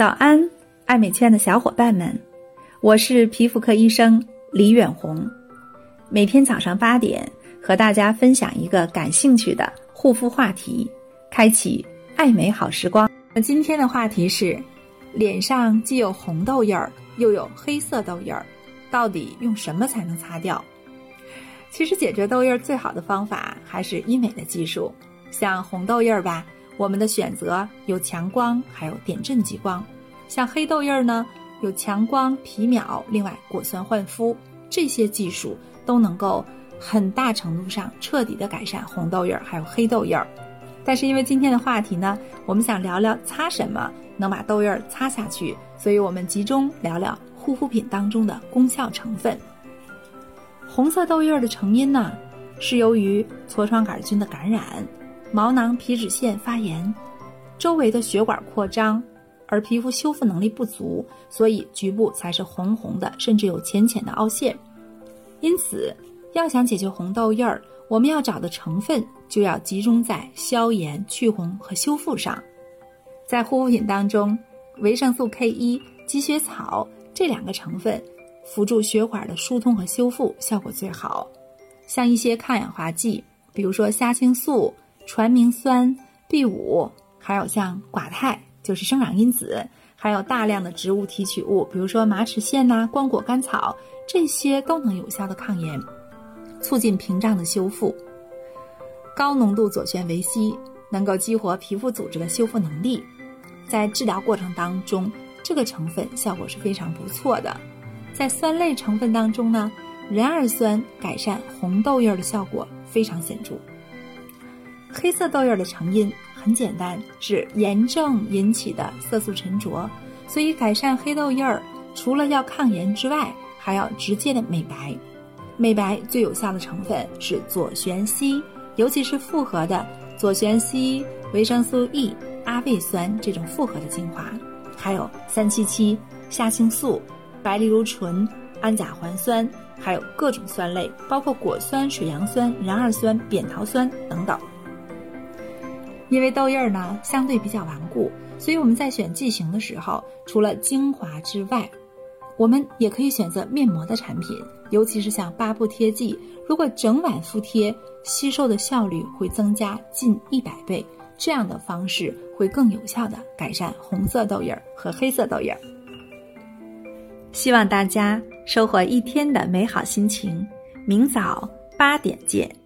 早安，爱美圈的小伙伴们，我是皮肤科医生李远红。每天早上八点，和大家分享一个感兴趣的护肤话题，开启爱美好时光。今天的话题是：脸上既有红痘印儿，又有黑色痘印儿，到底用什么才能擦掉？其实解决痘印儿最好的方法还是医美的技术。像红痘印儿吧。我们的选择有强光，还有点阵激光。像黑痘印儿呢，有强光、皮秒，另外果酸焕肤，这些技术都能够很大程度上彻底的改善红痘印儿还有黑痘印儿。但是因为今天的话题呢，我们想聊聊擦什么能把痘印儿擦下去，所以我们集中聊聊护肤品当中的功效成分。红色痘印儿的成因呢，是由于痤疮杆菌的感染。毛囊皮脂腺发炎，周围的血管扩张，而皮肤修复能力不足，所以局部才是红红的，甚至有浅浅的凹陷。因此，要想解决红痘印儿，我们要找的成分就要集中在消炎、去红和修复上。在护肤品当中，维生素 K 一、积雪草这两个成分辅助血管的疏通和修复效果最好。像一些抗氧化剂，比如说虾青素。传明酸、B 五，还有像寡肽，就是生长因子，还有大量的植物提取物，比如说马齿苋呐、光果甘草，这些都能有效的抗炎，促进屏障的修复。高浓度左旋维 C 能够激活皮肤组织的修复能力，在治疗过程当中，这个成分效果是非常不错的。在酸类成分当中呢，壬二酸改善红痘印的效果非常显著。黑色痘印的成因很简单，是炎症引起的色素沉着。所以改善黑痘印儿，除了要抗炎之外，还要直接的美白。美白最有效的成分是左旋烯，尤其是复合的左旋烯、维生素 E、阿魏酸这种复合的精华，还有三七七、虾青素、白藜芦醇、氨甲环酸，还有各种酸类，包括果酸、水杨酸、壬二酸、扁桃酸等等。因为痘印儿呢相对比较顽固，所以我们在选剂型的时候，除了精华之外，我们也可以选择面膜的产品，尤其是像八步贴剂，如果整晚敷贴，吸收的效率会增加近一百倍。这样的方式会更有效的改善红色痘印儿和黑色痘印儿。希望大家收获一天的美好心情，明早八点见。